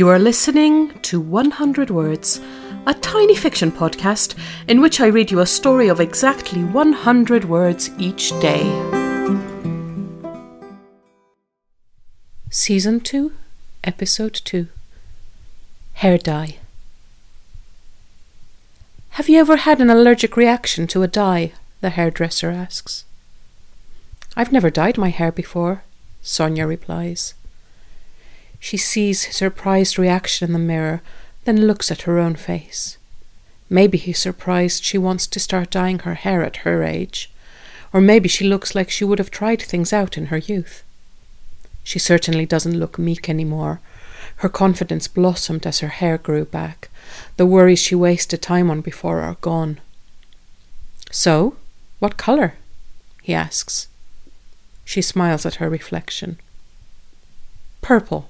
You are listening to 100 Words, a tiny fiction podcast in which I read you a story of exactly 100 words each day. Season 2, Episode 2 Hair Dye. Have you ever had an allergic reaction to a dye? the hairdresser asks. I've never dyed my hair before, Sonia replies. She sees his surprised reaction in the mirror, then looks at her own face. Maybe he's surprised she wants to start dyeing her hair at her age, or maybe she looks like she would have tried things out in her youth. She certainly doesn't look meek any more. Her confidence blossomed as her hair grew back. The worries she wasted time on before are gone. So, what colour? he asks. She smiles at her reflection. Purple,